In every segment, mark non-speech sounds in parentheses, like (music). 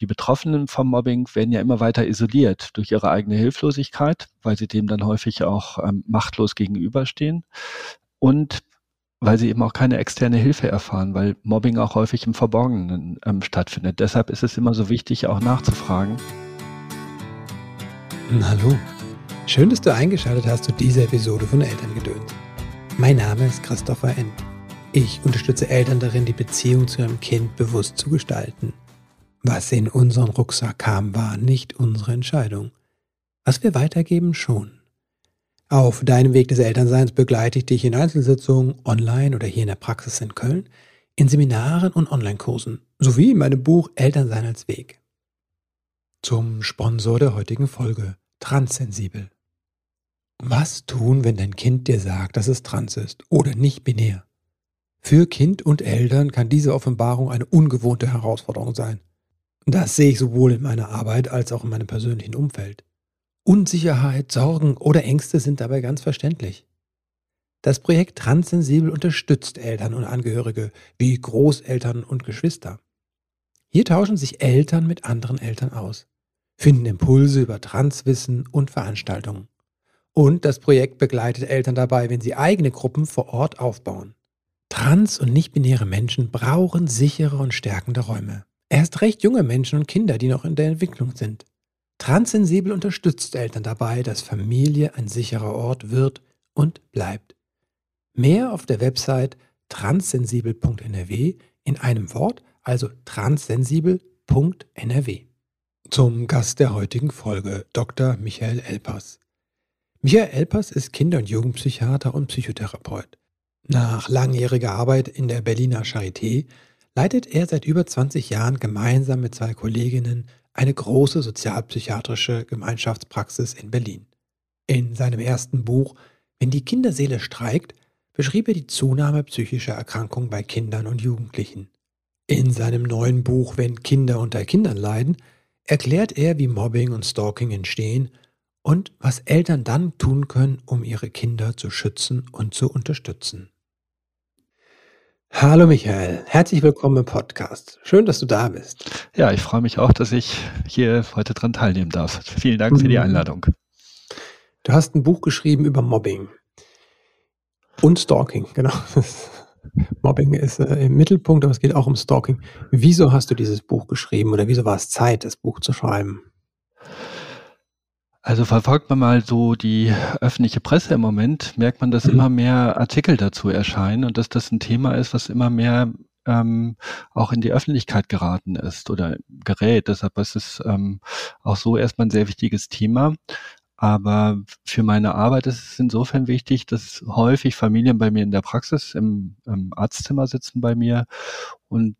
die Betroffenen vom Mobbing werden ja immer weiter isoliert durch ihre eigene Hilflosigkeit, weil sie dem dann häufig auch ähm, machtlos gegenüberstehen und weil sie eben auch keine externe Hilfe erfahren, weil Mobbing auch häufig im Verborgenen ähm, stattfindet. Deshalb ist es immer so wichtig, auch nachzufragen. Hallo, schön, dass du eingeschaltet hast zu dieser Episode von Elterngedöns. Mein Name ist Christopher N. Ich unterstütze Eltern darin, die Beziehung zu ihrem Kind bewusst zu gestalten. Was in unseren Rucksack kam, war nicht unsere Entscheidung. Was wir weitergeben, schon. Auf deinem Weg des Elternseins begleite ich dich in Einzelsitzungen, online oder hier in der Praxis in Köln, in Seminaren und Online-Kursen, sowie in meinem Buch Elternsein als Weg. Zum Sponsor der heutigen Folge, Transsensibel. Was tun, wenn dein Kind dir sagt, dass es trans ist oder nicht binär? Für Kind und Eltern kann diese Offenbarung eine ungewohnte Herausforderung sein. Das sehe ich sowohl in meiner Arbeit als auch in meinem persönlichen Umfeld. Unsicherheit, Sorgen oder Ängste sind dabei ganz verständlich. Das Projekt Transsensibel unterstützt Eltern und Angehörige wie Großeltern und Geschwister. Hier tauschen sich Eltern mit anderen Eltern aus, finden Impulse über Transwissen und Veranstaltungen. Und das Projekt begleitet Eltern dabei, wenn sie eigene Gruppen vor Ort aufbauen. Trans- und nicht-binäre Menschen brauchen sichere und stärkende Räume. Erst recht junge Menschen und Kinder, die noch in der Entwicklung sind. Transsensibel unterstützt Eltern dabei, dass Familie ein sicherer Ort wird und bleibt. Mehr auf der Website transsensibel.nrw in einem Wort, also transsensibel.nrw. Zum Gast der heutigen Folge, Dr. Michael Elpers. Michael Elpers ist Kinder- und Jugendpsychiater und Psychotherapeut. Nach langjähriger Arbeit in der Berliner Charité leitet er seit über 20 Jahren gemeinsam mit zwei Kolleginnen eine große sozialpsychiatrische Gemeinschaftspraxis in Berlin. In seinem ersten Buch Wenn die Kinderseele streikt, beschrieb er die Zunahme psychischer Erkrankungen bei Kindern und Jugendlichen. In seinem neuen Buch Wenn Kinder unter Kindern leiden, erklärt er, wie Mobbing und Stalking entstehen und was Eltern dann tun können, um ihre Kinder zu schützen und zu unterstützen. Hallo Michael, herzlich willkommen im Podcast. Schön, dass du da bist. Ja, ich freue mich auch, dass ich hier heute dran teilnehmen darf. Vielen Dank für die mhm. Einladung. Du hast ein Buch geschrieben über Mobbing und Stalking, genau. (laughs) Mobbing ist äh, im Mittelpunkt, aber es geht auch um Stalking. Wieso hast du dieses Buch geschrieben oder wieso war es Zeit, das Buch zu schreiben? Also verfolgt man mal so die öffentliche Presse im Moment, merkt man, dass mhm. immer mehr Artikel dazu erscheinen und dass das ein Thema ist, was immer mehr ähm, auch in die Öffentlichkeit geraten ist oder gerät. Deshalb ist es ähm, auch so erstmal ein sehr wichtiges Thema. Aber für meine Arbeit ist es insofern wichtig, dass häufig Familien bei mir in der Praxis im, im Arztzimmer sitzen bei mir und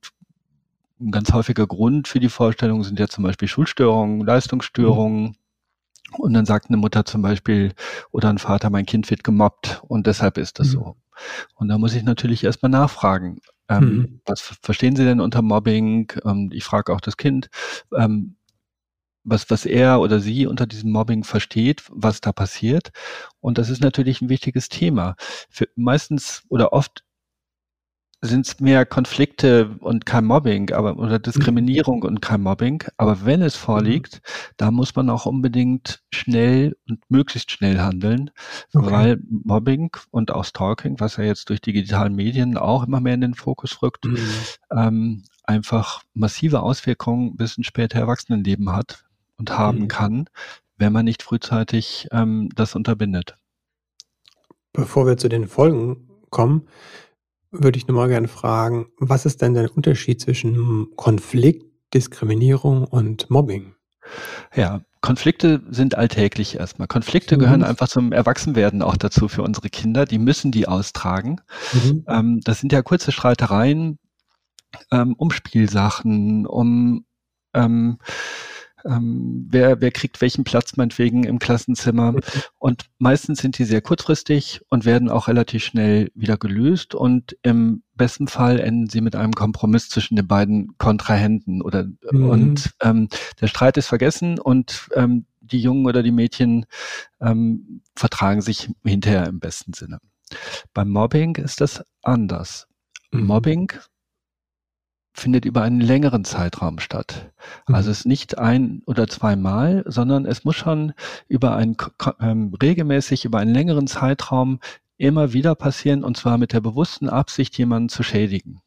ein ganz häufiger Grund für die Vorstellung sind ja zum Beispiel Schulstörungen, Leistungsstörungen. Und dann sagt eine Mutter zum Beispiel oder ein Vater, mein Kind wird gemobbt und deshalb ist das mhm. so. Und da muss ich natürlich erstmal nachfragen. Ähm, mhm. Was verstehen Sie denn unter Mobbing? Ähm, ich frage auch das Kind, ähm, was, was er oder sie unter diesem Mobbing versteht, was da passiert. Und das ist natürlich ein wichtiges Thema. Für meistens oder oft sind es mehr Konflikte und kein Mobbing, aber oder Diskriminierung und kein Mobbing. Aber wenn es vorliegt, mhm. da muss man auch unbedingt schnell und möglichst schnell handeln, okay. weil Mobbing und auch Stalking, was ja jetzt durch digitalen Medien auch immer mehr in den Fokus rückt, mhm. ähm, einfach massive Auswirkungen bis ins später Erwachsenenleben hat und haben mhm. kann, wenn man nicht frühzeitig ähm, das unterbindet. Bevor wir zu den Folgen kommen, würde ich nochmal gerne fragen, was ist denn der Unterschied zwischen Konflikt, Diskriminierung und Mobbing? Ja, Konflikte sind alltäglich erstmal. Konflikte mhm. gehören einfach zum Erwachsenwerden auch dazu für unsere Kinder. Die müssen die austragen. Mhm. Ähm, das sind ja kurze Streitereien ähm, um Spielsachen, um ähm, ähm, wer, wer kriegt welchen Platz meinetwegen im Klassenzimmer. (laughs) Und meistens sind die sehr kurzfristig und werden auch relativ schnell wieder gelöst. Und im besten Fall enden sie mit einem Kompromiss zwischen den beiden Kontrahenten. Oder, mhm. Und ähm, der Streit ist vergessen und ähm, die Jungen oder die Mädchen ähm, vertragen sich hinterher im besten Sinne. Beim Mobbing ist das anders. Mhm. Mobbing findet über einen längeren Zeitraum statt. Mhm. Also es ist nicht ein oder zweimal, sondern es muss schon über einen ähm, regelmäßig über einen längeren Zeitraum immer wieder passieren und zwar mit der bewussten Absicht, jemanden zu schädigen.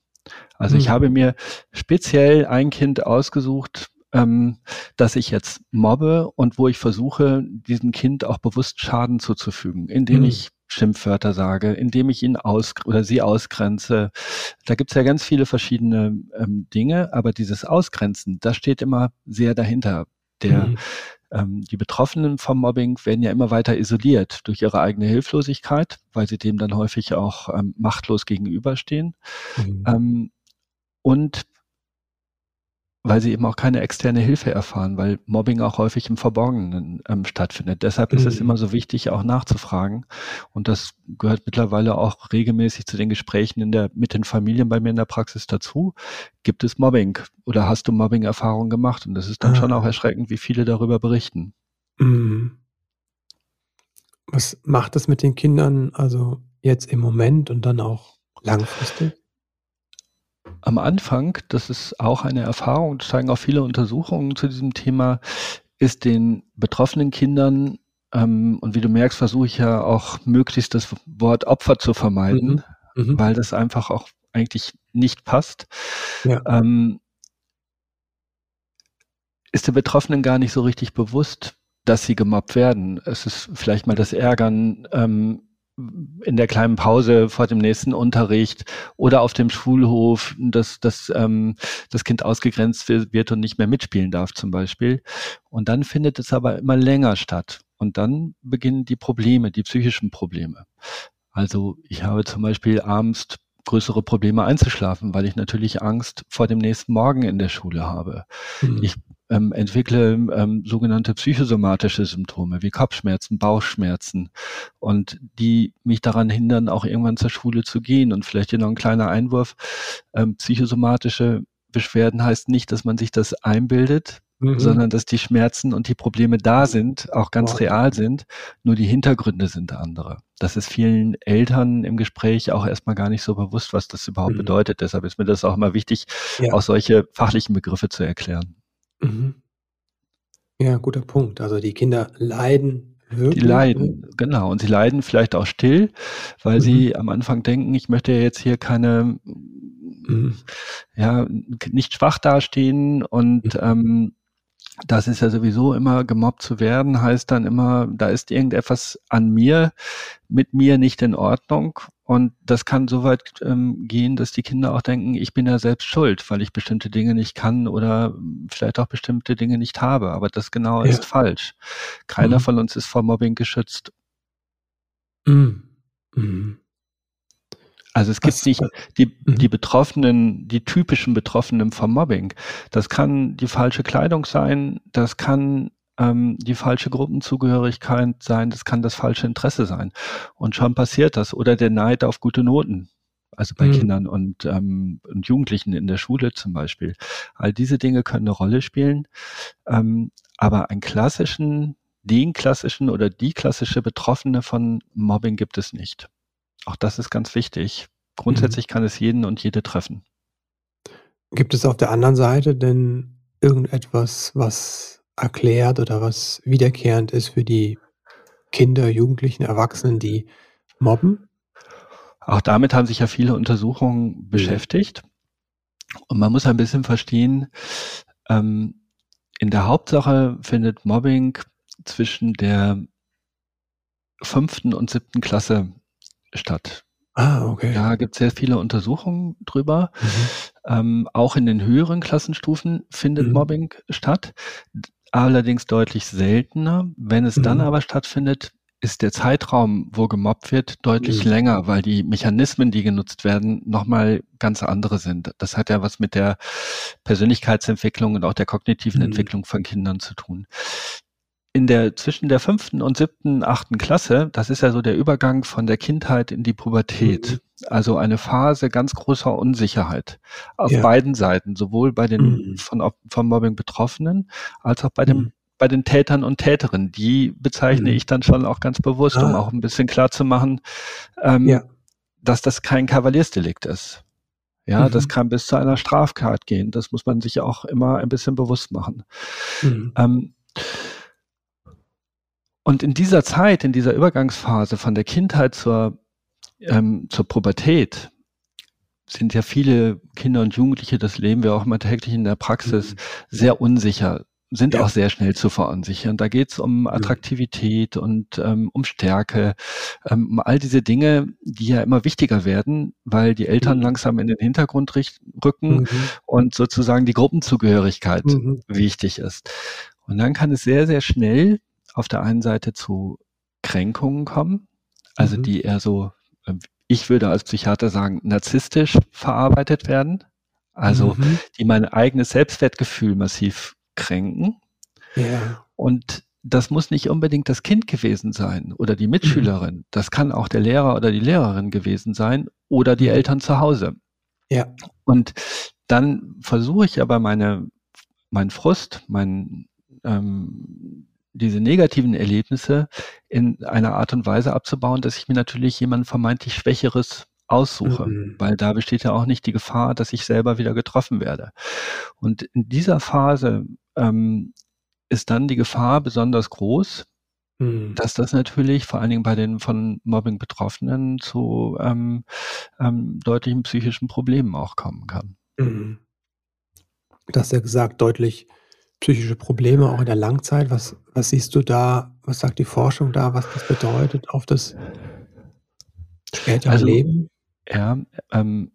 Also mhm. ich habe mir speziell ein Kind ausgesucht, ähm, dass ich jetzt mobbe und wo ich versuche, diesem Kind auch bewusst Schaden zuzufügen, indem mhm. ich Schimpfwörter sage, indem ich ihn aus oder sie ausgrenze. Da gibt's ja ganz viele verschiedene ähm, Dinge, aber dieses Ausgrenzen, das steht immer sehr dahinter. Der, mhm. ähm, die Betroffenen vom Mobbing werden ja immer weiter isoliert durch ihre eigene Hilflosigkeit, weil sie dem dann häufig auch ähm, machtlos gegenüberstehen. Mhm. Ähm, und weil sie eben auch keine externe Hilfe erfahren, weil Mobbing auch häufig im Verborgenen ähm, stattfindet. Deshalb ist mhm. es immer so wichtig, auch nachzufragen. Und das gehört mittlerweile auch regelmäßig zu den Gesprächen in der, mit den Familien bei mir in der Praxis dazu. Gibt es Mobbing oder hast du Mobbing-Erfahrungen gemacht? Und das ist dann ah. schon auch erschreckend, wie viele darüber berichten. Mhm. Was macht das mit den Kindern also jetzt im Moment und dann auch langfristig? Am Anfang, das ist auch eine Erfahrung, das zeigen auch viele Untersuchungen zu diesem Thema, ist den betroffenen Kindern, ähm, und wie du merkst, versuche ich ja auch möglichst das Wort Opfer zu vermeiden, mhm. Mhm. weil das einfach auch eigentlich nicht passt. Ja. Ähm, ist der Betroffenen gar nicht so richtig bewusst, dass sie gemobbt werden. Es ist vielleicht mal das Ärgern, ähm, in der kleinen Pause vor dem nächsten Unterricht oder auf dem Schulhof, dass, dass ähm, das Kind ausgegrenzt wird und nicht mehr mitspielen darf zum Beispiel. Und dann findet es aber immer länger statt. Und dann beginnen die Probleme, die psychischen Probleme. Also ich habe zum Beispiel abends größere Probleme einzuschlafen, weil ich natürlich Angst vor dem nächsten Morgen in der Schule habe. Mhm. Ich ähm, entwickle ähm, sogenannte psychosomatische Symptome wie Kopfschmerzen, Bauchschmerzen und die mich daran hindern, auch irgendwann zur Schule zu gehen. Und vielleicht hier noch ein kleiner Einwurf. Ähm, psychosomatische Beschwerden heißt nicht, dass man sich das einbildet, mhm. sondern dass die Schmerzen und die Probleme da sind, auch ganz wow. real sind, nur die Hintergründe sind andere. Das ist vielen Eltern im Gespräch auch erstmal gar nicht so bewusst, was das überhaupt mhm. bedeutet. Deshalb ist mir das auch immer wichtig, ja. auch solche fachlichen Begriffe zu erklären. Mhm. Ja, guter Punkt. Also die Kinder leiden wirklich. Die leiden, genau. Und sie leiden vielleicht auch still, weil mhm. sie am Anfang denken, ich möchte jetzt hier keine, mhm. ja, nicht schwach dastehen und mhm. ähm, das ist ja sowieso immer gemobbt zu werden, heißt dann immer, da ist irgendetwas an mir, mit mir nicht in Ordnung. Und das kann so weit ähm, gehen, dass die Kinder auch denken, ich bin ja selbst schuld, weil ich bestimmte Dinge nicht kann oder vielleicht auch bestimmte Dinge nicht habe. Aber das genau ja. ist falsch. Keiner mhm. von uns ist vor Mobbing geschützt. Mhm. Mhm. Also es gibt Was, nicht die, mhm. die Betroffenen, die typischen Betroffenen vom Mobbing. Das kann die falsche Kleidung sein, das kann ähm, die falsche Gruppenzugehörigkeit sein, das kann das falsche Interesse sein. Und schon passiert das. Oder der Neid auf gute Noten. Also bei mhm. Kindern und, ähm, und Jugendlichen in der Schule zum Beispiel. All diese Dinge können eine Rolle spielen. Ähm, aber einen klassischen, den klassischen oder die klassische Betroffene von Mobbing gibt es nicht. Auch das ist ganz wichtig. Grundsätzlich mhm. kann es jeden und jede treffen. Gibt es auf der anderen Seite denn irgendetwas, was erklärt oder was wiederkehrend ist für die Kinder, Jugendlichen, Erwachsenen, die mobben? Auch damit haben sich ja viele Untersuchungen mhm. beschäftigt. Und man muss ein bisschen verstehen, ähm, in der Hauptsache findet Mobbing zwischen der fünften und siebten Klasse statt. Ah, okay. Da gibt es sehr viele Untersuchungen drüber. Mhm. Ähm, auch in den höheren Klassenstufen findet mhm. Mobbing statt, allerdings deutlich seltener. Wenn es mhm. dann aber stattfindet, ist der Zeitraum, wo gemobbt wird, deutlich mhm. länger, weil die Mechanismen, die genutzt werden, nochmal ganz andere sind. Das hat ja was mit der Persönlichkeitsentwicklung und auch der kognitiven mhm. Entwicklung von Kindern zu tun in der zwischen der fünften und siebten, achten Klasse, das ist ja so der Übergang von der Kindheit in die Pubertät. Mhm. Also eine Phase ganz großer Unsicherheit auf ja. beiden Seiten, sowohl bei den mhm. von, vom Mobbing Betroffenen als auch bei dem mhm. bei den Tätern und Täterinnen. Die bezeichne mhm. ich dann schon auch ganz bewusst, ah. um auch ein bisschen klar zu machen, ähm, ja. dass das kein Kavaliersdelikt ist. Ja, mhm. das kann bis zu einer Straftat gehen. Das muss man sich auch immer ein bisschen bewusst machen. Mhm. Ähm, und in dieser Zeit, in dieser Übergangsphase von der Kindheit zur, ähm, zur Pubertät, sind ja viele Kinder und Jugendliche, das leben wir auch immer täglich in der Praxis, mhm. sehr unsicher, sind ja. auch sehr schnell zu verunsichern. Da geht es um Attraktivität ja. und ähm, um Stärke, ähm, um all diese Dinge, die ja immer wichtiger werden, weil die Eltern mhm. langsam in den Hintergrund rücken mhm. und sozusagen die Gruppenzugehörigkeit mhm. wichtig ist. Und dann kann es sehr, sehr schnell auf der einen Seite zu Kränkungen kommen, also mhm. die eher so, ähm, ich würde als Psychiater sagen, narzisstisch verarbeitet werden, also mhm. die mein eigenes Selbstwertgefühl massiv kränken. Ja. Und das muss nicht unbedingt das Kind gewesen sein oder die Mitschülerin. Mhm. Das kann auch der Lehrer oder die Lehrerin gewesen sein oder die mhm. Eltern zu Hause. Ja. Und dann versuche ich aber meine, mein Frust, mein, ähm, diese negativen Erlebnisse in einer Art und Weise abzubauen, dass ich mir natürlich jemand vermeintlich Schwächeres aussuche, mhm. weil da besteht ja auch nicht die Gefahr, dass ich selber wieder getroffen werde. Und in dieser Phase ähm, ist dann die Gefahr besonders groß, mhm. dass das natürlich vor allen Dingen bei den von Mobbing Betroffenen zu ähm, ähm, deutlichen psychischen Problemen auch kommen kann. Mhm. Du hast ja gesagt, deutlich psychische Probleme auch in der Langzeit. Was, was siehst du da? Was sagt die Forschung da, was das bedeutet auf das spätere also, Leben? Ja, ähm,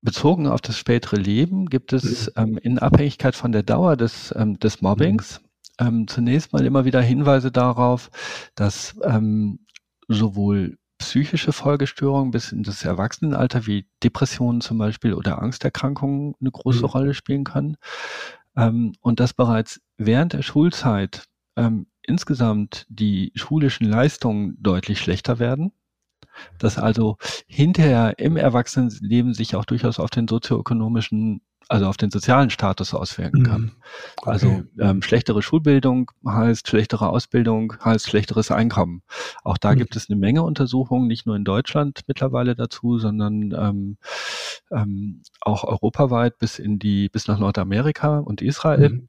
bezogen auf das spätere Leben gibt es mhm. ähm, in Abhängigkeit von der Dauer des, ähm, des Mobbings mhm. ähm, zunächst mal immer wieder Hinweise darauf, dass ähm, sowohl psychische Folgestörungen bis in das Erwachsenenalter wie Depressionen zum Beispiel oder Angsterkrankungen eine große mhm. Rolle spielen können. Ähm, und dass bereits während der Schulzeit ähm, insgesamt die schulischen Leistungen deutlich schlechter werden. Dass also hinterher im Erwachsenenleben sich auch durchaus auf den sozioökonomischen, also auf den sozialen Status auswirken kann. Mhm. Okay. Also ähm, schlechtere Schulbildung heißt schlechtere Ausbildung, heißt schlechteres Einkommen. Auch da mhm. gibt es eine Menge Untersuchungen, nicht nur in Deutschland mittlerweile dazu, sondern ähm, ähm, auch europaweit bis in die, bis nach Nordamerika und Israel. Mhm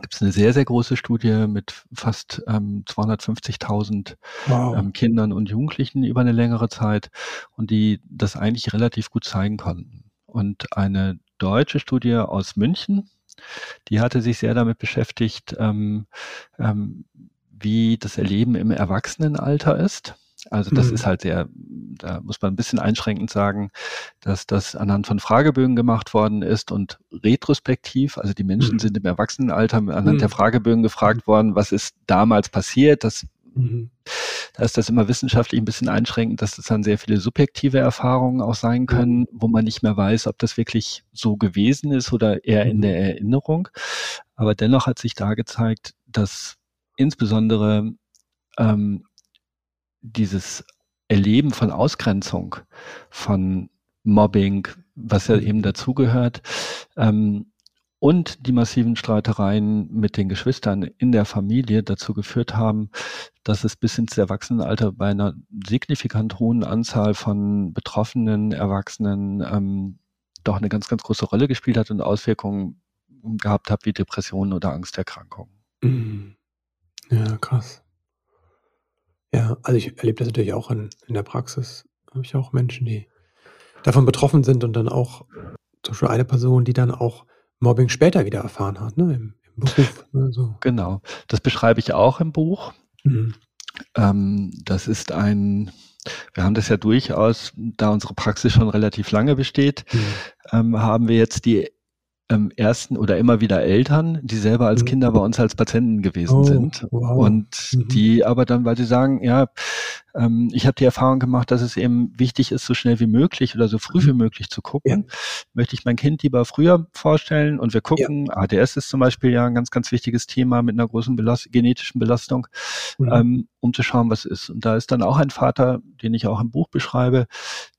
gibt es eine sehr, sehr große Studie mit fast ähm, 250.000 wow. ähm, Kindern und Jugendlichen über eine längere Zeit und die das eigentlich relativ gut zeigen konnten. Und eine deutsche Studie aus München, die hatte sich sehr damit beschäftigt, ähm, ähm, wie das Erleben im Erwachsenenalter ist. Also das mhm. ist halt sehr, da muss man ein bisschen einschränkend sagen, dass das anhand von Fragebögen gemacht worden ist und retrospektiv, also die Menschen mhm. sind im Erwachsenenalter anhand mhm. der Fragebögen gefragt worden, was ist damals passiert, das mhm. Da ist das immer wissenschaftlich ein bisschen einschränkend, dass das dann sehr viele subjektive Erfahrungen auch sein mhm. können, wo man nicht mehr weiß, ob das wirklich so gewesen ist oder eher in mhm. der Erinnerung. Aber dennoch hat sich da gezeigt, dass insbesondere ähm, dieses Erleben von Ausgrenzung, von Mobbing, was ja eben dazugehört, ähm, und die massiven Streitereien mit den Geschwistern in der Familie dazu geführt haben, dass es bis ins Erwachsenenalter bei einer signifikant hohen Anzahl von betroffenen Erwachsenen ähm, doch eine ganz, ganz große Rolle gespielt hat und Auswirkungen gehabt hat wie Depressionen oder Angsterkrankungen. Mhm. Ja, krass. Ja, also ich erlebe das natürlich auch in, in der Praxis. Habe ich auch Menschen, die davon betroffen sind und dann auch zum Beispiel eine Person, die dann auch Mobbing später wieder erfahren hat, ne, im, im Beruf. (laughs) Ne, so. Genau, das beschreibe ich auch im Buch. Mhm. Ähm, das ist ein, wir haben das ja durchaus, da unsere Praxis schon relativ lange besteht, mhm. ähm, haben wir jetzt die ähm, ersten oder immer wieder Eltern, die selber als mhm. Kinder bei uns als Patienten gewesen oh, sind wow. und mhm. die aber dann, weil sie sagen, ja, ähm, ich habe die Erfahrung gemacht, dass es eben wichtig ist, so schnell wie möglich oder so früh mhm. wie möglich zu gucken. Ja. Möchte ich mein Kind lieber früher vorstellen und wir gucken, ja. ADS ist zum Beispiel ja ein ganz, ganz wichtiges Thema mit einer großen Belast genetischen Belastung, mhm. ähm, um zu schauen, was ist. Und da ist dann auch ein Vater, den ich auch im Buch beschreibe,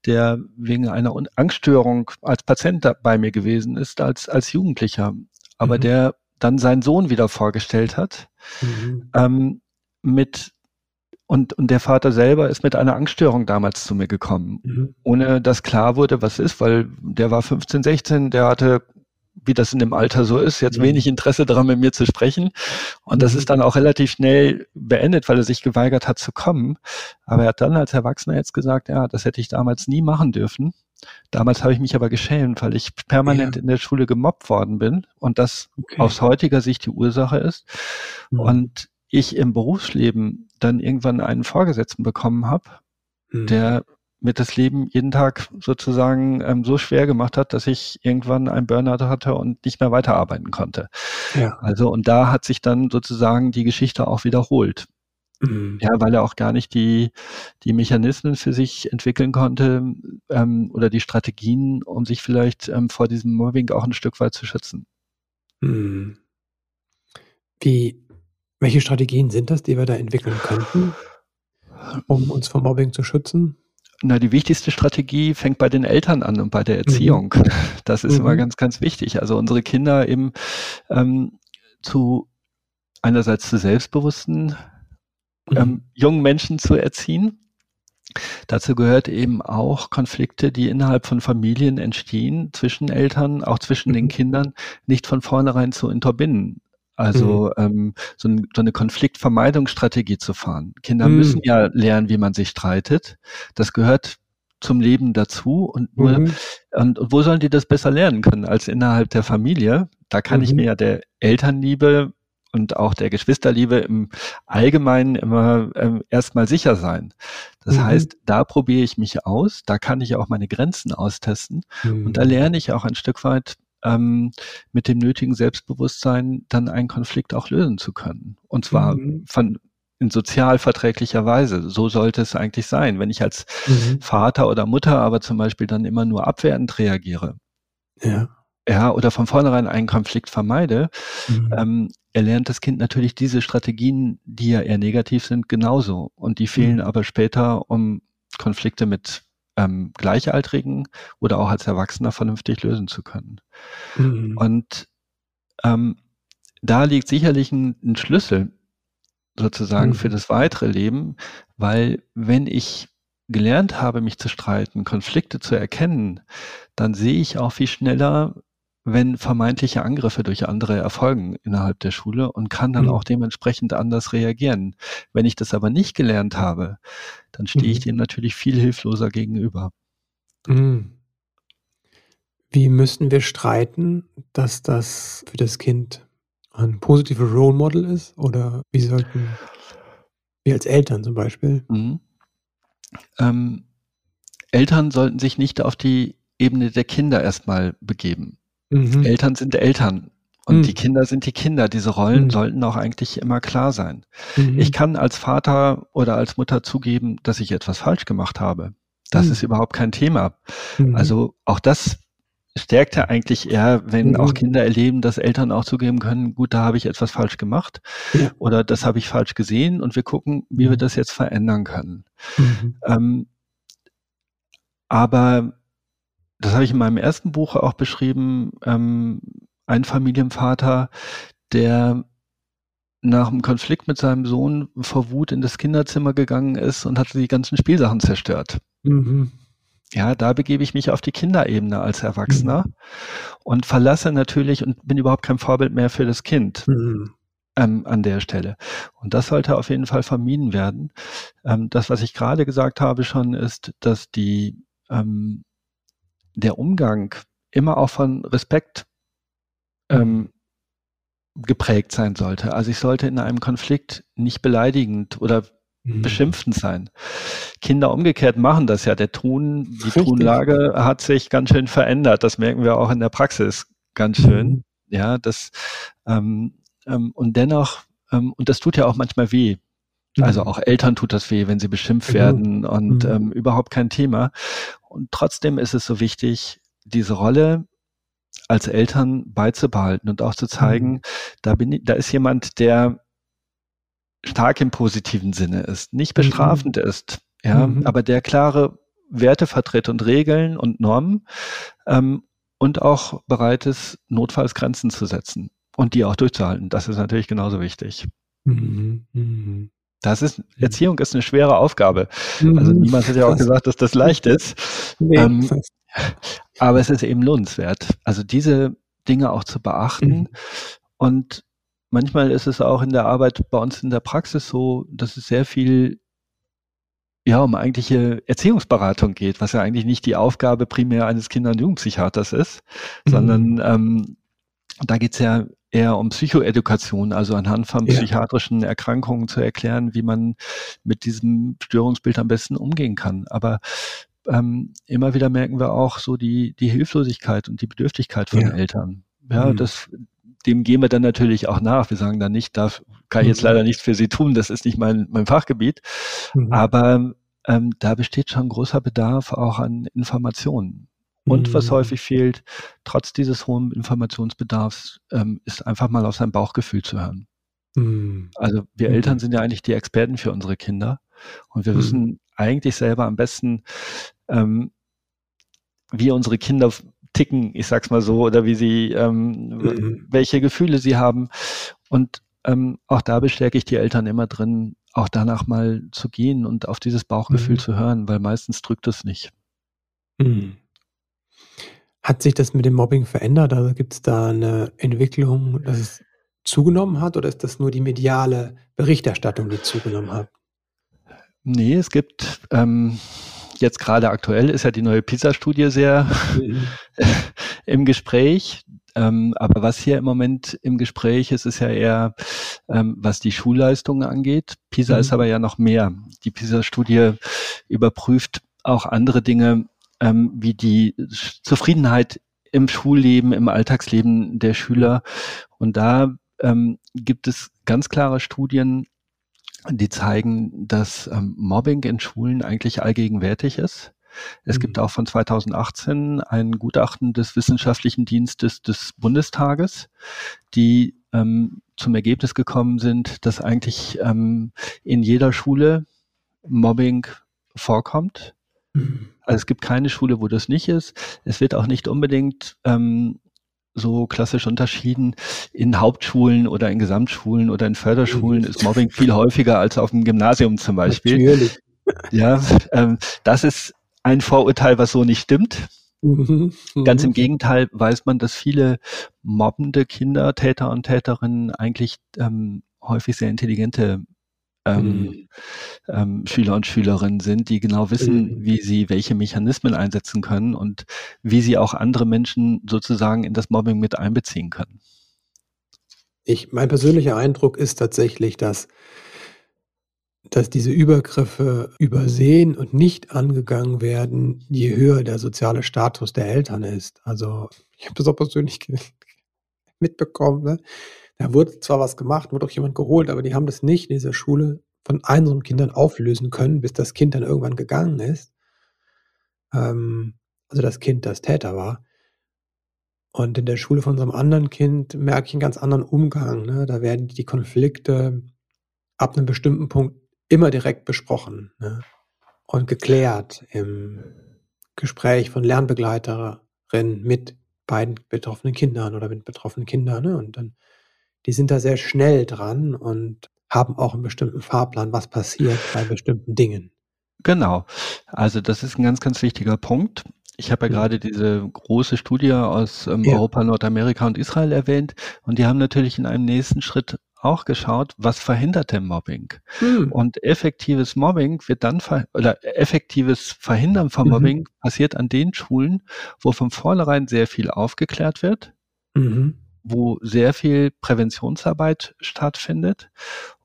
der wegen einer Angststörung als Patient bei mir gewesen ist, als, als Jugendlicher, aber mhm. der dann seinen Sohn wieder vorgestellt hat, mhm. ähm, mit und, und der Vater selber ist mit einer Angststörung damals zu mir gekommen, mhm. ohne dass klar wurde, was ist, weil der war 15, 16, der hatte wie das in dem Alter so ist, jetzt wenig Interesse daran, mit mir zu sprechen. Und das mhm. ist dann auch relativ schnell beendet, weil er sich geweigert hat zu kommen. Aber er hat dann als Erwachsener jetzt gesagt, ja, das hätte ich damals nie machen dürfen. Damals habe ich mich aber geschämt, weil ich permanent ja. in der Schule gemobbt worden bin und das okay. aus heutiger Sicht die Ursache ist. Mhm. Und ich im Berufsleben dann irgendwann einen Vorgesetzten bekommen habe, mhm. der mir das Leben jeden Tag sozusagen ähm, so schwer gemacht hat, dass ich irgendwann ein Burnout hatte und nicht mehr weiterarbeiten konnte. Ja. Also und da hat sich dann sozusagen die Geschichte auch wiederholt. Mhm. Ja, weil er auch gar nicht die, die Mechanismen für sich entwickeln konnte ähm, oder die Strategien, um sich vielleicht ähm, vor diesem Mobbing auch ein Stück weit zu schützen. Mhm. Wie, welche Strategien sind das, die wir da entwickeln könnten, um uns vor Mobbing zu schützen? Na, die wichtigste Strategie fängt bei den Eltern an und bei der Erziehung. Mhm. Das ist mhm. immer ganz, ganz wichtig. Also unsere Kinder eben ähm, zu einerseits zu selbstbewussten mhm. ähm, jungen Menschen zu erziehen. Dazu gehört eben auch Konflikte, die innerhalb von Familien entstehen, zwischen Eltern, auch zwischen den mhm. Kindern, nicht von vornherein zu unterbinden. Also mhm. ähm, so, ein, so, eine Konfliktvermeidungsstrategie zu fahren. Kinder mhm. müssen ja lernen, wie man sich streitet. Das gehört zum Leben dazu und nur mhm. und, und, wo sollen die das besser lernen können als innerhalb der Familie? Da kann ich mhm. mir ja der Elternliebe und auch der Geschwisterliebe im Allgemeinen immer ähm, erstmal sicher sein. Das mhm. heißt, da probiere ich mich aus, da kann ich auch meine Grenzen austesten und da mhm. lerne ich auch ein Stück weit ähm, mit dem nötigen Selbstbewusstsein dann einen Konflikt auch lösen zu können. Und zwar mhm. von in sozialverträglicher Weise. So sollte es eigentlich sein. Wenn ich als mhm. Vater oder Mutter aber zum Beispiel dann immer nur abwertend reagiere, ja, ja oder von vornherein einen Konflikt vermeide, mhm. ähm, erlernt das Kind natürlich diese Strategien, die ja eher negativ sind, genauso. Und die fehlen mhm. aber später, um Konflikte mit ähm, Gleichaltrigen oder auch als Erwachsener vernünftig lösen zu können. Mhm. Und ähm, da liegt sicherlich ein, ein Schlüssel sozusagen mhm. für das weitere Leben, weil wenn ich gelernt habe, mich zu streiten, Konflikte zu erkennen, dann sehe ich auch viel schneller, wenn vermeintliche Angriffe durch andere erfolgen innerhalb der Schule und kann dann mhm. auch dementsprechend anders reagieren. Wenn ich das aber nicht gelernt habe, dann stehe mhm. ich dem natürlich viel hilfloser gegenüber. Mhm. Wie müssten wir streiten, dass das für das Kind ein positiver Role Model ist? Oder wie sollten wir als Eltern zum Beispiel? Mhm. Ähm, Eltern sollten sich nicht auf die Ebene der Kinder erstmal begeben. Mhm. Eltern sind Eltern und mhm. die Kinder sind die Kinder. Diese Rollen mhm. sollten auch eigentlich immer klar sein. Mhm. Ich kann als Vater oder als Mutter zugeben, dass ich etwas falsch gemacht habe. Das mhm. ist überhaupt kein Thema. Mhm. Also auch das stärkt ja eigentlich eher, wenn auch Kinder erleben, dass Eltern auch zugeben können, gut, da habe ich etwas falsch gemacht ja. oder das habe ich falsch gesehen und wir gucken, wie wir das jetzt verändern können. Ähm, aber das habe ich in meinem ersten Buch auch beschrieben, ähm, ein Familienvater, der nach einem Konflikt mit seinem Sohn vor Wut in das Kinderzimmer gegangen ist und hatte die ganzen Spielsachen zerstört. Mhm. Ja, da begebe ich mich auf die Kinderebene als Erwachsener mhm. und verlasse natürlich und bin überhaupt kein Vorbild mehr für das Kind. Mhm. Ähm, an der Stelle. Und das sollte auf jeden Fall vermieden werden. Ähm, das, was ich gerade gesagt habe schon, ist, dass die ähm, der Umgang immer auch von Respekt ähm, geprägt sein sollte. Also ich sollte in einem Konflikt nicht beleidigend oder mhm. beschimpfend sein. Kinder umgekehrt machen das ja. Der Ton, die Richtig. Tonlage hat sich ganz schön verändert. Das merken wir auch in der Praxis ganz schön. Mhm. Ja, das ähm, ähm, und dennoch ähm, und das tut ja auch manchmal weh. Also mhm. auch Eltern tut das weh, wenn sie beschimpft werden und mhm. ähm, überhaupt kein Thema. Und trotzdem ist es so wichtig, diese Rolle als Eltern beizubehalten und auch zu zeigen, mhm. da bin ich, da ist jemand, der stark im positiven Sinne ist, nicht mhm. bestrafend mhm. ist, ja, mhm. aber der klare Werte vertritt und Regeln und Normen ähm, und auch bereit ist, notfalls Grenzen zu setzen und die auch durchzuhalten. Das ist natürlich genauso wichtig. Mhm. Das ist, Erziehung ist eine schwere Aufgabe. Mhm. Also niemand hat ja auch gesagt, dass das (laughs) leicht ist. Nee. Ähm, aber es ist eben lohnenswert. Also diese Dinge auch zu beachten. Mhm. Und manchmal ist es auch in der Arbeit bei uns in der Praxis so, dass es sehr viel ja, um eigentliche Erziehungsberatung geht, was ja eigentlich nicht die Aufgabe primär eines Kinder- und Jugendpsychiaters ist, mhm. sondern ähm, da geht's ja eher um Psychoedukation, also anhand von ja. psychiatrischen Erkrankungen zu erklären, wie man mit diesem Störungsbild am besten umgehen kann. Aber ähm, immer wieder merken wir auch so die, die Hilflosigkeit und die Bedürftigkeit von ja. Eltern. Ja, mhm. das, dem gehen wir dann natürlich auch nach. Wir sagen dann nicht, da kann ich jetzt mhm. leider nichts für Sie tun, das ist nicht mein, mein Fachgebiet. Mhm. Aber ähm, da besteht schon großer Bedarf auch an Informationen. Und was mhm. häufig fehlt, trotz dieses hohen Informationsbedarfs, ähm, ist einfach mal auf sein Bauchgefühl zu hören. Mhm. Also wir mhm. Eltern sind ja eigentlich die Experten für unsere Kinder und wir mhm. wissen eigentlich selber am besten, ähm, wie unsere Kinder ticken, ich sag's mal so, oder wie sie, ähm, mhm. welche Gefühle sie haben. Und ähm, auch da bestärke ich die Eltern immer drin, auch danach mal zu gehen und auf dieses Bauchgefühl zu hören, weil meistens drückt es nicht. Mhm. Hat sich das mit dem Mobbing verändert? Also gibt es da eine Entwicklung, dass es zugenommen hat oder ist das nur die mediale Berichterstattung, die zugenommen hat? Nee, es gibt ähm, jetzt gerade aktuell ist ja die neue PISA-Studie sehr mhm. (laughs) im Gespräch. Ähm, aber was hier im Moment im Gespräch ist, ist ja eher, ähm, was die Schulleistungen angeht. PISA mhm. ist aber ja noch mehr. Die PISA-Studie überprüft auch andere Dinge, ähm, wie die Zufriedenheit im Schulleben, im Alltagsleben der Schüler. Und da ähm, gibt es ganz klare Studien, die zeigen, dass ähm, Mobbing in Schulen eigentlich allgegenwärtig ist. Es mhm. gibt auch von 2018 ein Gutachten des Wissenschaftlichen Dienstes des Bundestages, die ähm, zum Ergebnis gekommen sind, dass eigentlich ähm, in jeder Schule Mobbing vorkommt. Mhm. Also es gibt keine Schule, wo das nicht ist. Es wird auch nicht unbedingt ähm, so klassisch unterschieden. In Hauptschulen oder in Gesamtschulen oder in Förderschulen ist Mobbing viel häufiger als auf dem Gymnasium zum Beispiel. Natürlich. Ja, ähm, das ist ein Vorurteil, was so nicht stimmt. Mhm. Ganz im Gegenteil weiß man, dass viele mobbende Kinder, Täter und Täterinnen eigentlich ähm, häufig sehr intelligente ähm, mhm. ähm, Schüler und Schülerinnen sind, die genau wissen, mhm. wie sie welche Mechanismen einsetzen können und wie sie auch andere Menschen sozusagen in das Mobbing mit einbeziehen können. Ich, mein persönlicher Eindruck ist tatsächlich, dass, dass diese Übergriffe übersehen und nicht angegangen werden, je höher der soziale Status der Eltern ist. Also ich habe das auch persönlich mitbekommen. Ne? Da wurde zwar was gemacht, wurde auch jemand geholt, aber die haben das nicht in dieser Schule von einsamen Kindern auflösen können, bis das Kind dann irgendwann gegangen ist. Ähm, also das Kind, das Täter war. Und in der Schule von unserem anderen Kind merke ich einen ganz anderen Umgang. Ne? Da werden die Konflikte ab einem bestimmten Punkt immer direkt besprochen ne? und geklärt im Gespräch von Lernbegleiterinnen mit beiden betroffenen Kindern oder mit betroffenen Kindern. Ne? Und dann die sind da sehr schnell dran und haben auch einen bestimmten Fahrplan, was passiert bei bestimmten Dingen. Genau. Also das ist ein ganz, ganz wichtiger Punkt. Ich habe ja, ja. gerade diese große Studie aus ähm, ja. Europa, Nordamerika und Israel erwähnt und die haben natürlich in einem nächsten Schritt auch geschaut, was verhindert denn Mobbing? Hm. Und effektives Mobbing wird dann oder effektives Verhindern von mhm. Mobbing mhm. passiert an den Schulen, wo von vornherein sehr viel aufgeklärt wird. Mhm wo sehr viel Präventionsarbeit stattfindet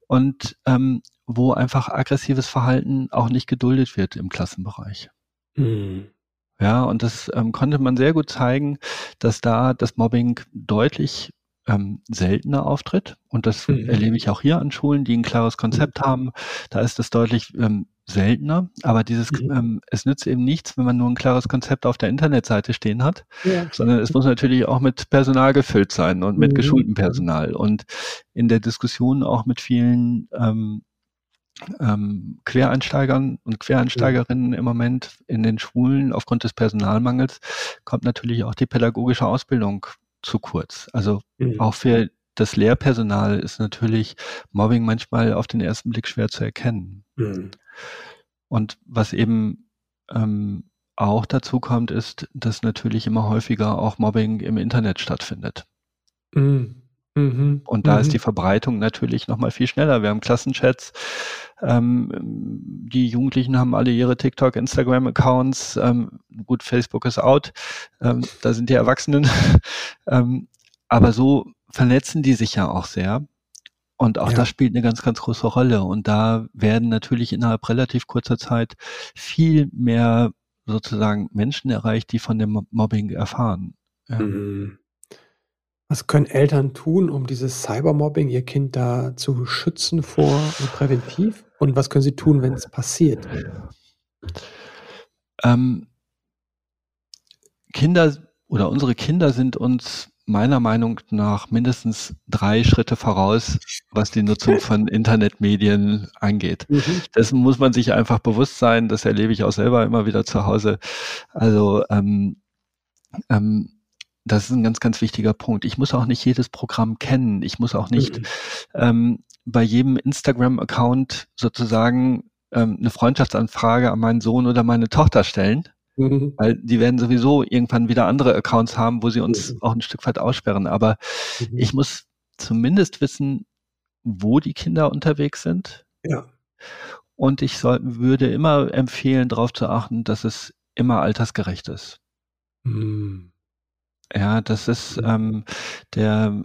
und ähm, wo einfach aggressives Verhalten auch nicht geduldet wird im Klassenbereich. Mhm. Ja, und das ähm, konnte man sehr gut zeigen, dass da das Mobbing deutlich ähm, seltener auftritt. Und das mhm. erlebe ich auch hier an Schulen, die ein klares Konzept mhm. haben. Da ist es deutlich ähm, seltener, aber dieses, mhm. ähm, es nützt eben nichts, wenn man nur ein klares Konzept auf der Internetseite stehen hat, ja. sondern es muss natürlich auch mit Personal gefüllt sein und mit mhm. geschultem Personal und in der Diskussion auch mit vielen ähm, ähm, Quereinsteigern und Quereinsteigerinnen im Moment in den Schulen aufgrund des Personalmangels kommt natürlich auch die pädagogische Ausbildung zu kurz. Also mhm. auch für das Lehrpersonal ist natürlich Mobbing manchmal auf den ersten Blick schwer zu erkennen. Mhm. Und was eben ähm, auch dazu kommt, ist, dass natürlich immer häufiger auch Mobbing im Internet stattfindet. Mhm. Mhm. Und da mhm. ist die Verbreitung natürlich nochmal viel schneller. Wir haben Klassenchats. Ähm, die Jugendlichen haben alle ihre TikTok, Instagram-Accounts. Ähm, gut, Facebook ist out. Ähm, da sind die Erwachsenen. (laughs) Ähm, aber so vernetzen die sich ja auch sehr. Und auch ja. das spielt eine ganz, ganz große Rolle. Und da werden natürlich innerhalb relativ kurzer Zeit viel mehr sozusagen Menschen erreicht, die von dem Mobbing erfahren. Ja. Mhm. Was können Eltern tun, um dieses Cybermobbing, ihr Kind da zu schützen vor und präventiv? Und was können sie tun, wenn es passiert? Ähm, Kinder oder unsere Kinder sind uns meiner Meinung nach mindestens drei Schritte voraus, was die Nutzung (laughs) von Internetmedien angeht. Mhm. Dessen muss man sich einfach bewusst sein. Das erlebe ich auch selber immer wieder zu Hause. Also ähm, ähm, das ist ein ganz, ganz wichtiger Punkt. Ich muss auch nicht jedes Programm kennen. Ich muss auch nicht mhm. ähm, bei jedem Instagram-Account sozusagen ähm, eine Freundschaftsanfrage an meinen Sohn oder meine Tochter stellen. Mhm. Weil die werden sowieso irgendwann wieder andere Accounts haben, wo sie uns mhm. auch ein Stück weit aussperren. Aber mhm. ich muss zumindest wissen, wo die Kinder unterwegs sind. Ja. Und ich soll, würde immer empfehlen, darauf zu achten, dass es immer altersgerecht ist. Mhm. Ja, das ist ähm, der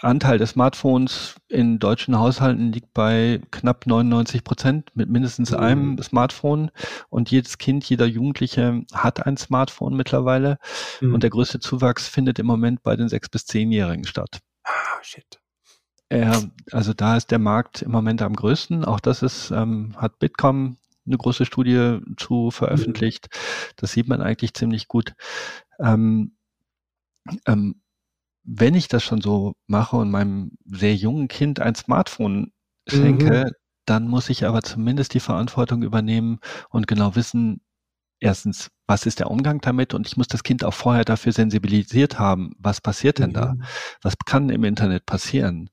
Anteil des Smartphones in deutschen Haushalten liegt bei knapp 99 Prozent mit mindestens mhm. einem Smartphone und jedes Kind, jeder Jugendliche hat ein Smartphone mittlerweile mhm. und der größte Zuwachs findet im Moment bei den sechs bis zehnjährigen statt. Ah, shit. Ja, also da ist der Markt im Moment am größten. Auch das ist, ähm, hat Bitkom eine große Studie zu veröffentlicht. Das sieht man eigentlich ziemlich gut. Ähm, ähm, wenn ich das schon so mache und meinem sehr jungen Kind ein Smartphone schenke, mhm. dann muss ich aber zumindest die Verantwortung übernehmen und genau wissen, erstens, was ist der Umgang damit? Und ich muss das Kind auch vorher dafür sensibilisiert haben, was passiert denn mhm. da? Was kann im Internet passieren?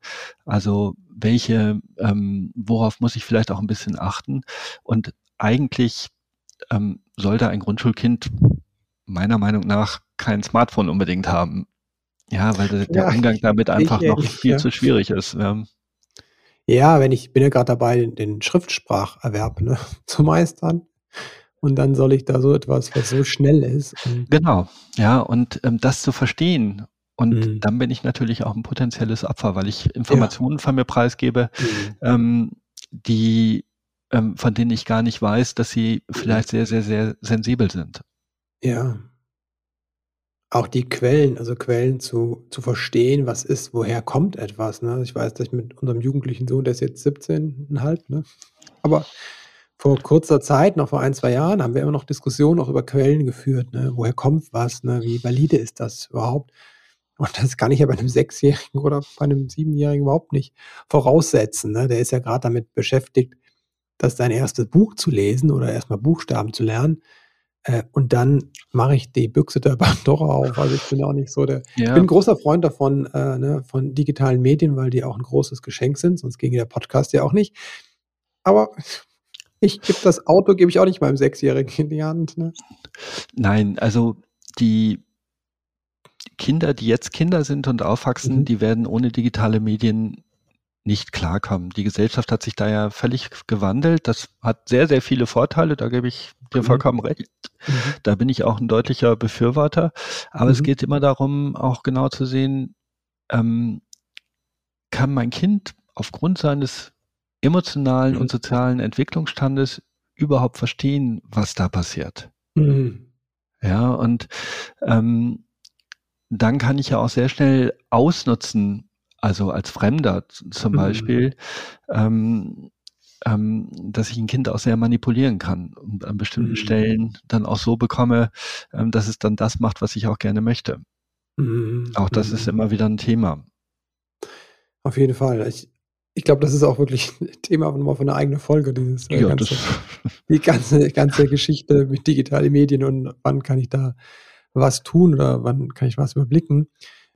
Also welche, ähm, worauf muss ich vielleicht auch ein bisschen achten? Und eigentlich ähm, sollte ein Grundschulkind meiner Meinung nach kein Smartphone unbedingt haben. Ja, weil der, der ja, Umgang damit einfach noch viel ja. zu schwierig ist. Ja. ja, wenn ich bin ja gerade dabei, den Schriftspracherwerb ne, (laughs) zu meistern. Und dann soll ich da so etwas, was so schnell ist. genau, ja, und ähm, das zu verstehen. Und mhm. dann bin ich natürlich auch ein potenzielles Opfer, weil ich Informationen von mir preisgebe, mhm. ähm, die, ähm, von denen ich gar nicht weiß, dass sie vielleicht sehr, sehr, sehr sensibel sind. Ja, auch die Quellen, also Quellen zu zu verstehen, was ist woher kommt etwas, ne? Ich weiß, dass ich mit unserem jugendlichen Sohn, der ist jetzt 17,5, ne? Aber vor kurzer Zeit, noch vor ein, zwei Jahren, haben wir immer noch Diskussionen auch über Quellen geführt, ne? Woher kommt was, ne? Wie valide ist das überhaupt? Und das kann ich ja bei einem Sechsjährigen oder bei einem Siebenjährigen überhaupt nicht voraussetzen, ne? Der ist ja gerade damit beschäftigt, das sein erstes Buch zu lesen oder erstmal Buchstaben zu lernen. Äh, und dann mache ich die Büchse der (laughs) Pandora auf. Also ich bin auch nicht so der. Ja. Ich bin ein großer Freund davon, äh, ne, von digitalen Medien, weil die auch ein großes Geschenk sind, sonst ginge der Podcast ja auch nicht. Aber ich gebe das Auto, gebe ich auch nicht meinem Sechsjährigen in die Hand. Ne? Nein, also die Kinder, die jetzt Kinder sind und aufwachsen, mhm. die werden ohne digitale Medien nicht klarkommen. Die Gesellschaft hat sich da ja völlig gewandelt. Das hat sehr, sehr viele Vorteile, da gebe ich dir mhm. vollkommen recht. Mhm. Da bin ich auch ein deutlicher Befürworter. Aber mhm. es geht immer darum, auch genau zu sehen, ähm, kann mein Kind aufgrund seines emotionalen und mhm. sozialen Entwicklungsstandes überhaupt verstehen, was da passiert. Mhm. Ja, und ähm, dann kann ich ja auch sehr schnell ausnutzen, also als Fremder zum mhm. Beispiel, ähm, ähm, dass ich ein Kind auch sehr manipulieren kann und an bestimmten mhm. Stellen dann auch so bekomme, ähm, dass es dann das macht, was ich auch gerne möchte. Mhm. Auch das ist mhm. immer wieder ein Thema. Auf jeden Fall. Ich, ich glaube, das ist auch wirklich (laughs) ein Thema von, von einer eigenen Folge, dieses äh, ja, ganze, (laughs) die ganze, ganze Geschichte mit digitalen Medien und wann kann ich da was tun oder wann kann ich was überblicken.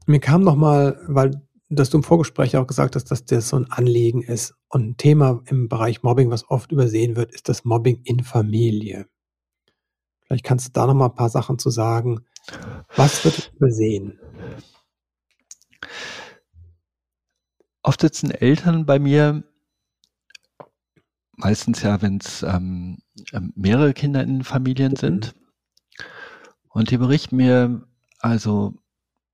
mir kam nochmal, weil dass du im Vorgespräch auch gesagt hast, dass das so ein Anliegen ist und ein Thema im Bereich Mobbing, was oft übersehen wird, ist das Mobbing in Familie. Vielleicht kannst du da noch mal ein paar Sachen zu sagen. Was wird übersehen? Oft sitzen Eltern bei mir, meistens ja, wenn es ähm, ähm, mehrere Kinder in Familien mhm. sind, und die berichten mir, also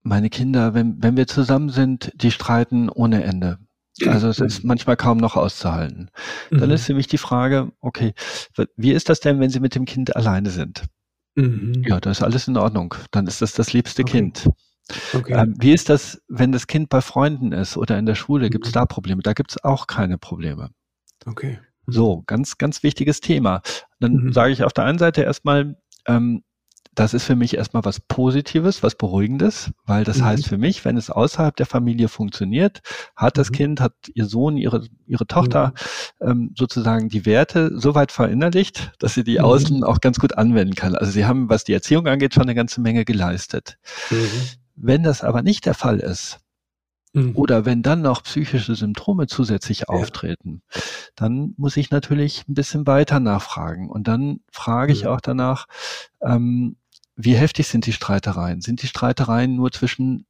meine Kinder, wenn, wenn wir zusammen sind, die streiten ohne Ende. Also es ist manchmal kaum noch auszuhalten. Dann mhm. ist für mich die Frage, okay, wie ist das denn, wenn Sie mit dem Kind alleine sind? Mhm. Ja, da ist alles in Ordnung. Dann ist das das liebste okay. Kind. Okay. Ähm, wie ist das, wenn das Kind bei Freunden ist oder in der Schule? Gibt es mhm. da Probleme? Da gibt es auch keine Probleme. Okay. Mhm. So, ganz, ganz wichtiges Thema. Dann mhm. sage ich auf der einen Seite erstmal, ähm, das ist für mich erstmal was Positives, was Beruhigendes, weil das mhm. heißt für mich, wenn es außerhalb der Familie funktioniert, hat das mhm. Kind, hat ihr Sohn, ihre, ihre Tochter mhm. ähm, sozusagen die Werte so weit verinnerlicht, dass sie die mhm. außen auch ganz gut anwenden kann. Also sie haben, was die Erziehung angeht, schon eine ganze Menge geleistet. Mhm. Wenn das aber nicht der Fall ist, mhm. oder wenn dann noch psychische Symptome zusätzlich ja. auftreten, dann muss ich natürlich ein bisschen weiter nachfragen. Und dann frage ich auch danach, ähm, wie heftig sind die Streitereien? Sind die Streitereien nur zwischen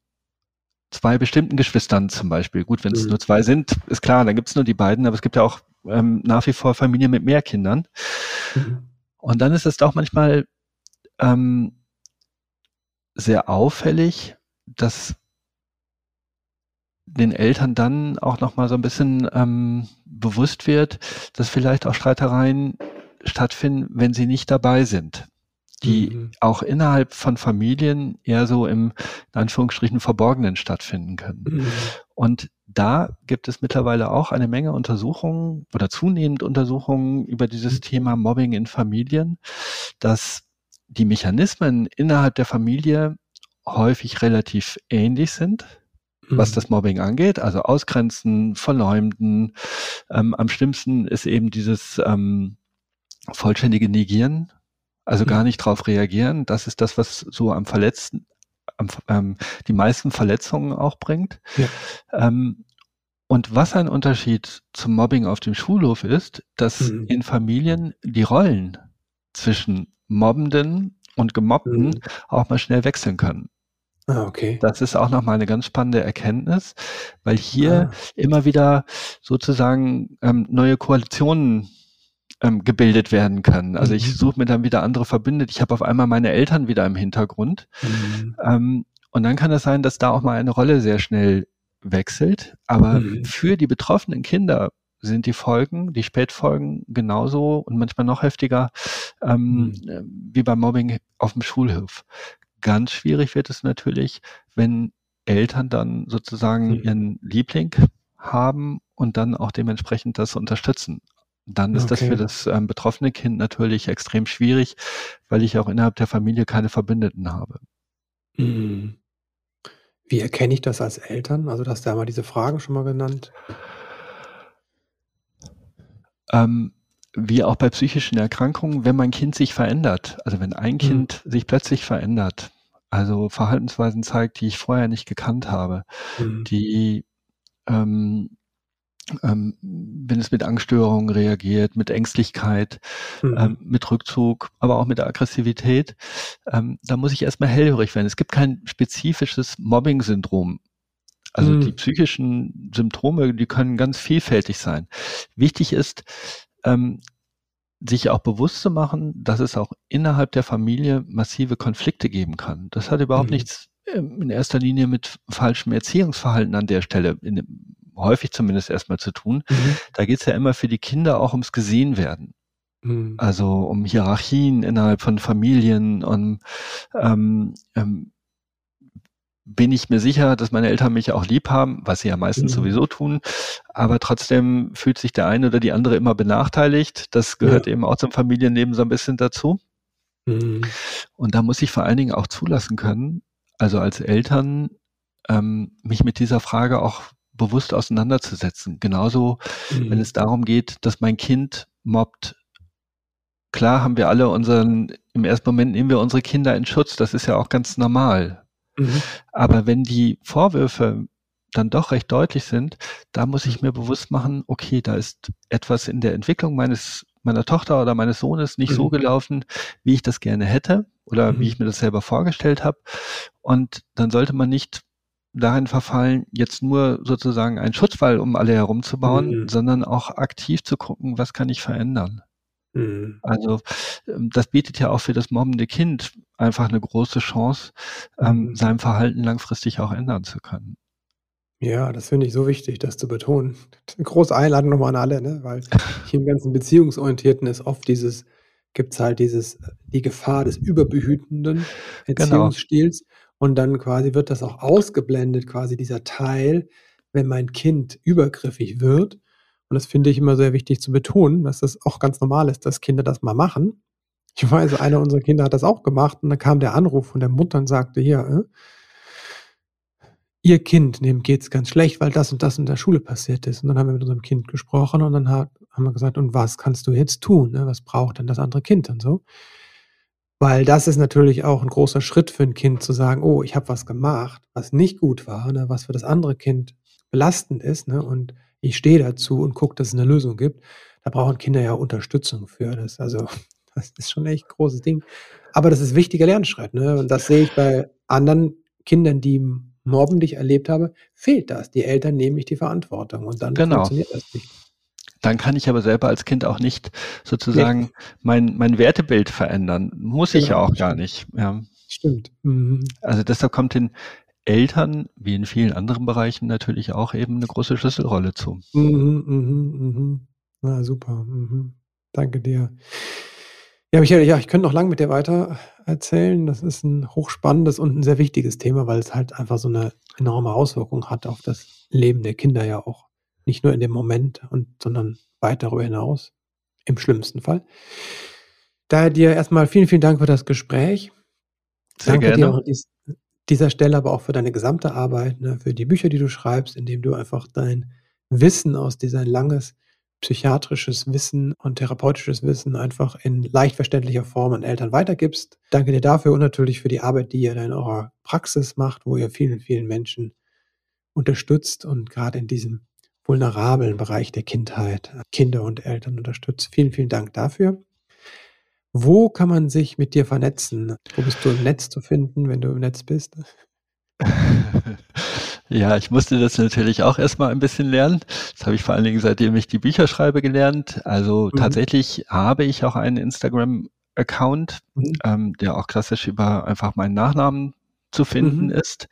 zwei bestimmten Geschwistern zum Beispiel? Gut, wenn es mhm. nur zwei sind, ist klar, dann gibt es nur die beiden, aber es gibt ja auch ähm, nach wie vor Familien mit mehr Kindern. Mhm. Und dann ist es doch manchmal ähm, sehr auffällig, dass den Eltern dann auch noch mal so ein bisschen ähm, bewusst wird, dass vielleicht auch Streitereien stattfinden, wenn sie nicht dabei sind die mhm. auch innerhalb von Familien eher so im, in Anführungsstrichen, Verborgenen stattfinden können. Mhm. Und da gibt es mittlerweile auch eine Menge Untersuchungen oder zunehmend Untersuchungen über dieses mhm. Thema Mobbing in Familien, dass die Mechanismen innerhalb der Familie häufig relativ ähnlich sind was mhm. das Mobbing angeht, also Ausgrenzen, Verleumden. Ähm, am schlimmsten ist eben dieses ähm, vollständige Negieren also gar nicht drauf reagieren. Das ist das, was so am verletzten, am, ähm, die meisten Verletzungen auch bringt. Ja. Ähm, und was ein Unterschied zum Mobbing auf dem Schulhof ist, dass mhm. in Familien die Rollen zwischen Mobbenden und Gemobbten mhm. auch mal schnell wechseln können. Ah, okay. Das ist auch nochmal eine ganz spannende Erkenntnis, weil hier ah. immer wieder sozusagen ähm, neue Koalitionen ähm, gebildet werden kann. Also ich mhm. suche mir dann wieder andere Verbündete. Ich habe auf einmal meine Eltern wieder im Hintergrund. Mhm. Ähm, und dann kann es sein, dass da auch mal eine Rolle sehr schnell wechselt. Aber mhm. für die betroffenen Kinder sind die Folgen, die Spätfolgen genauso und manchmal noch heftiger ähm, mhm. Wie beim Mobbing auf dem Schulhof. Ganz schwierig wird es natürlich, wenn Eltern dann sozusagen mhm. ihren Liebling haben und dann auch dementsprechend das unterstützen dann ist okay. das für das ähm, betroffene Kind natürlich extrem schwierig, weil ich auch innerhalb der Familie keine Verbündeten habe. Mhm. Wie erkenne ich das als Eltern? Also, du hast ja mal diese Fragen schon mal genannt. Ähm, wie auch bei psychischen Erkrankungen, wenn mein Kind sich verändert, also wenn ein mhm. Kind sich plötzlich verändert, also Verhaltensweisen zeigt, die ich vorher nicht gekannt habe, mhm. die ähm, ähm, wenn es mit Angststörungen reagiert, mit Ängstlichkeit, mhm. ähm, mit Rückzug, aber auch mit Aggressivität, ähm, da muss ich erstmal hellhörig werden. Es gibt kein spezifisches Mobbing-Syndrom. Also mhm. die psychischen Symptome, die können ganz vielfältig sein. Wichtig ist, ähm, sich auch bewusst zu machen, dass es auch innerhalb der Familie massive Konflikte geben kann. Das hat überhaupt mhm. nichts ähm, in erster Linie mit falschem Erziehungsverhalten an der Stelle, in, häufig zumindest erstmal zu tun. Mhm. Da geht es ja immer für die Kinder auch ums Gesehenwerden. Mhm. Also um Hierarchien innerhalb von Familien und ähm, ähm, bin ich mir sicher, dass meine Eltern mich auch lieb haben, was sie ja meistens mhm. sowieso tun. Aber trotzdem fühlt sich der eine oder die andere immer benachteiligt. Das gehört ja. eben auch zum Familienleben so ein bisschen dazu. Mhm. Und da muss ich vor allen Dingen auch zulassen können, also als Eltern, ähm, mich mit dieser Frage auch bewusst auseinanderzusetzen. Genauso, mhm. wenn es darum geht, dass mein Kind mobbt. Klar haben wir alle unseren, im ersten Moment nehmen wir unsere Kinder in Schutz, das ist ja auch ganz normal. Mhm. Aber wenn die Vorwürfe dann doch recht deutlich sind, da muss ich mir bewusst machen, okay, da ist etwas in der Entwicklung meines meiner Tochter oder meines Sohnes nicht mhm. so gelaufen, wie ich das gerne hätte oder mhm. wie ich mir das selber vorgestellt habe. Und dann sollte man nicht darin verfallen, jetzt nur sozusagen einen Schutzwall um alle herumzubauen, mhm. sondern auch aktiv zu gucken, was kann ich verändern. Mhm. Also ähm, das bietet ja auch für das mobbende Kind einfach eine große Chance, ähm, mhm. sein Verhalten langfristig auch ändern zu können. Ja, das finde ich so wichtig, das zu betonen. Große Einladung nochmal an alle, ne? weil hier im ganzen Beziehungsorientierten ist oft dieses, gibt es halt dieses, die Gefahr des überbehütenden genau. Erziehungsstils. Genau. Und dann quasi wird das auch ausgeblendet, quasi dieser Teil, wenn mein Kind übergriffig wird. Und das finde ich immer sehr wichtig zu betonen, dass das auch ganz normal ist, dass Kinder das mal machen. Ich weiß, einer unserer Kinder hat das auch gemacht und dann kam der Anruf von der Mutter und sagte, hier, äh, ihr Kind, dem geht's ganz schlecht, weil das und das in der Schule passiert ist. Und dann haben wir mit unserem Kind gesprochen und dann haben wir gesagt, und was kannst du jetzt tun? Ne? Was braucht denn das andere Kind und so? Weil das ist natürlich auch ein großer Schritt für ein Kind zu sagen, oh, ich habe was gemacht, was nicht gut war, ne? was für das andere Kind belastend ist, ne? und ich stehe dazu und gucke, dass es eine Lösung gibt. Da brauchen Kinder ja Unterstützung für das. Also (laughs) das ist schon echt ein großes Ding. Aber das ist ein wichtiger Lernschritt. Ne? Und das sehe ich bei anderen Kindern, die Mobben, die ich erlebt habe, fehlt das. Die Eltern nehmen nicht die Verantwortung und dann genau. funktioniert das nicht. Dann kann ich aber selber als Kind auch nicht sozusagen nee. mein, mein Wertebild verändern. Muss genau, ich ja auch gar nicht. Ja. Stimmt. Mhm. Also deshalb kommt den Eltern, wie in vielen anderen Bereichen, natürlich auch eben eine große Schlüsselrolle zu. Mhm, mhm, mhm. Na super. Mhm. Danke dir. Ja, Michael, ja, ich könnte noch lange mit dir weiter erzählen. Das ist ein hochspannendes und ein sehr wichtiges Thema, weil es halt einfach so eine enorme Auswirkung hat auf das Leben der Kinder ja auch. Nicht nur in dem Moment, und, sondern weit darüber hinaus. Im schlimmsten Fall. Daher dir erstmal vielen, vielen Dank für das Gespräch. Sehr Danke gerne. dir auch an dies, dieser Stelle, aber auch für deine gesamte Arbeit, ne, für die Bücher, die du schreibst, indem du einfach dein Wissen aus dieser langes psychiatrisches Wissen und therapeutisches Wissen einfach in leicht verständlicher Form an Eltern weitergibst. Danke dir dafür und natürlich für die Arbeit, die ihr in eurer Praxis macht, wo ihr vielen, vielen Menschen unterstützt und gerade in diesem vulnerablen Bereich der Kindheit Kinder und Eltern unterstützt. Vielen, vielen Dank dafür. Wo kann man sich mit dir vernetzen? Wo bist du im Netz zu finden, wenn du im Netz bist? (laughs) Ja, ich musste das natürlich auch erstmal ein bisschen lernen. Das habe ich vor allen Dingen, seitdem ich die Bücher schreibe, gelernt. Also mhm. tatsächlich habe ich auch einen Instagram-Account, mhm. ähm, der auch klassisch über einfach meinen Nachnamen zu finden mhm. ist.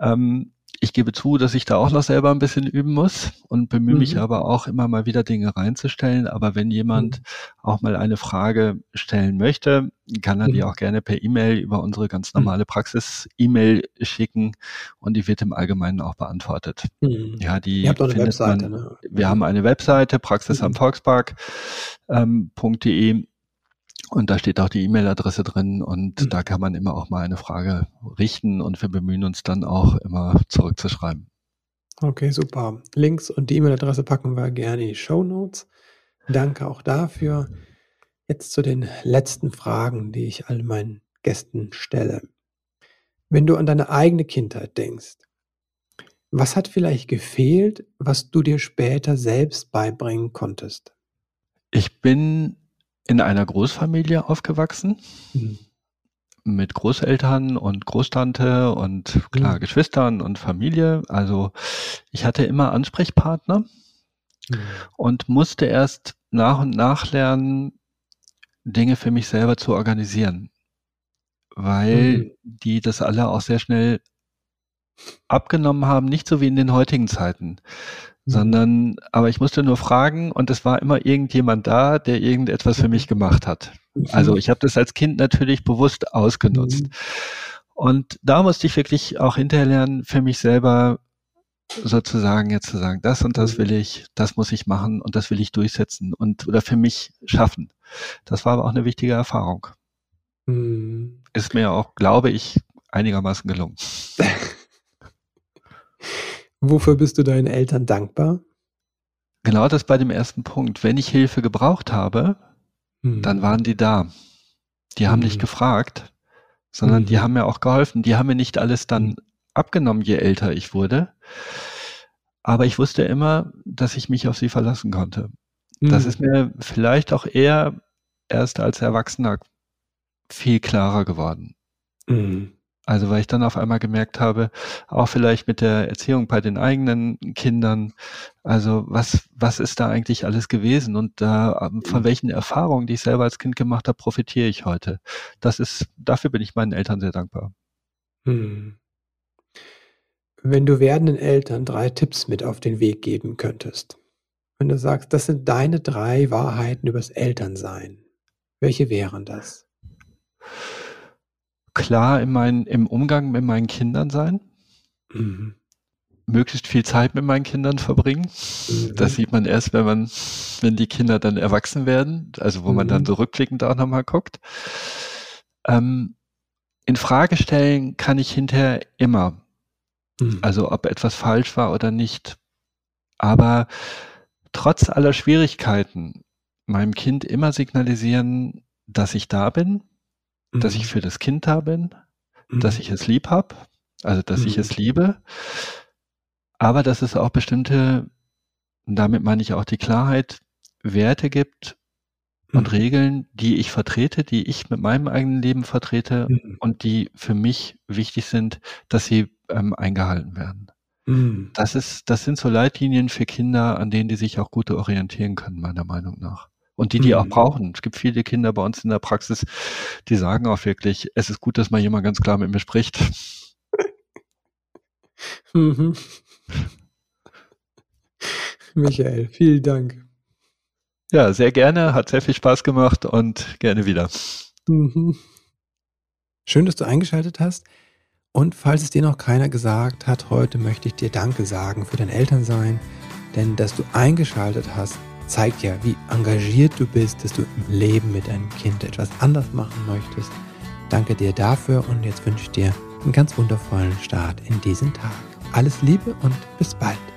Ähm, ich gebe zu, dass ich da auch noch selber ein bisschen üben muss und bemühe mhm. mich aber auch immer mal wieder Dinge reinzustellen. Aber wenn jemand mhm. auch mal eine Frage stellen möchte, kann er mhm. die auch gerne per E-Mail über unsere ganz mhm. normale Praxis-E-Mail schicken und die wird im Allgemeinen auch beantwortet. Mhm. Ja, die Ihr habt auch eine Webseite, man, ne? Wir haben eine Webseite, praxis am Volkspark.de. Ähm, und da steht auch die E-Mail-Adresse drin und mhm. da kann man immer auch mal eine Frage richten und wir bemühen uns dann auch immer zurückzuschreiben. Okay, super. Links und die E-Mail-Adresse packen wir gerne in die Show Notes. Danke auch dafür. Jetzt zu den letzten Fragen, die ich all meinen Gästen stelle. Wenn du an deine eigene Kindheit denkst, was hat vielleicht gefehlt, was du dir später selbst beibringen konntest? Ich bin in einer Großfamilie aufgewachsen. Mhm. Mit Großeltern und Großtante und klar mhm. Geschwistern und Familie. Also ich hatte immer Ansprechpartner mhm. und musste erst nach und nach lernen, Dinge für mich selber zu organisieren. Weil mhm. die das alle auch sehr schnell abgenommen haben, nicht so wie in den heutigen Zeiten. Sondern, aber ich musste nur fragen und es war immer irgendjemand da, der irgendetwas für mich gemacht hat. Also ich habe das als Kind natürlich bewusst ausgenutzt. Mhm. Und da musste ich wirklich auch hinterher lernen, für mich selber sozusagen jetzt zu sagen, das und das will ich, das muss ich machen und das will ich durchsetzen und oder für mich schaffen. Das war aber auch eine wichtige Erfahrung. Mhm. Ist mir auch, glaube ich, einigermaßen gelungen. (laughs) Wofür bist du deinen Eltern dankbar? Genau das bei dem ersten Punkt. Wenn ich Hilfe gebraucht habe, hm. dann waren die da. Die haben hm. nicht gefragt, sondern mhm. die haben mir auch geholfen. Die haben mir nicht alles dann mhm. abgenommen, je älter ich wurde. Aber ich wusste immer, dass ich mich auf sie verlassen konnte. Das ist mir vielleicht auch eher erst als Erwachsener viel klarer geworden. Also weil ich dann auf einmal gemerkt habe, auch vielleicht mit der Erziehung bei den eigenen Kindern, also was, was ist da eigentlich alles gewesen und da, ähm, von mhm. welchen Erfahrungen, die ich selber als Kind gemacht habe, profitiere ich heute. Das ist, dafür bin ich meinen Eltern sehr dankbar. Hm. Wenn du werdenden Eltern drei Tipps mit auf den Weg geben könntest, wenn du sagst, das sind deine drei Wahrheiten übers Elternsein, welche wären das? Klar in mein, im Umgang mit meinen Kindern sein. Mhm. Möglichst viel Zeit mit meinen Kindern verbringen. Mhm. Das sieht man erst, wenn man, wenn die Kinder dann erwachsen werden, also wo mhm. man dann mhm. so rückblickend auch nochmal guckt. Ähm, in Frage stellen kann ich hinterher immer. Mhm. Also ob etwas falsch war oder nicht. Aber trotz aller Schwierigkeiten meinem Kind immer signalisieren, dass ich da bin, mhm. dass ich für das Kind da bin, mhm. dass ich es lieb habe, also dass mhm. ich es liebe, aber dass es auch bestimmte, damit meine ich auch die Klarheit, Werte gibt und mhm. Regeln, die ich vertrete, die ich mit meinem eigenen Leben vertrete mhm. und die für mich wichtig sind, dass sie ähm, eingehalten werden. Mhm. Das ist, das sind so Leitlinien für Kinder, an denen die sich auch gut orientieren können, meiner Meinung nach und die, die mhm. auch brauchen. Es gibt viele Kinder bei uns in der Praxis, die sagen auch wirklich, es ist gut, dass mal jemand ganz klar mit mir spricht. Mhm. Michael, vielen Dank. Ja, sehr gerne, hat sehr viel Spaß gemacht und gerne wieder. Mhm. Schön, dass du eingeschaltet hast. Und falls es dir noch keiner gesagt hat, heute möchte ich dir Danke sagen für dein Elternsein, denn dass du eingeschaltet hast, zeigt ja, wie engagiert du bist, dass du im Leben mit deinem Kind etwas anders machen möchtest. Danke dir dafür und jetzt wünsche ich dir einen ganz wundervollen Start in diesen Tag. Alles Liebe und bis bald.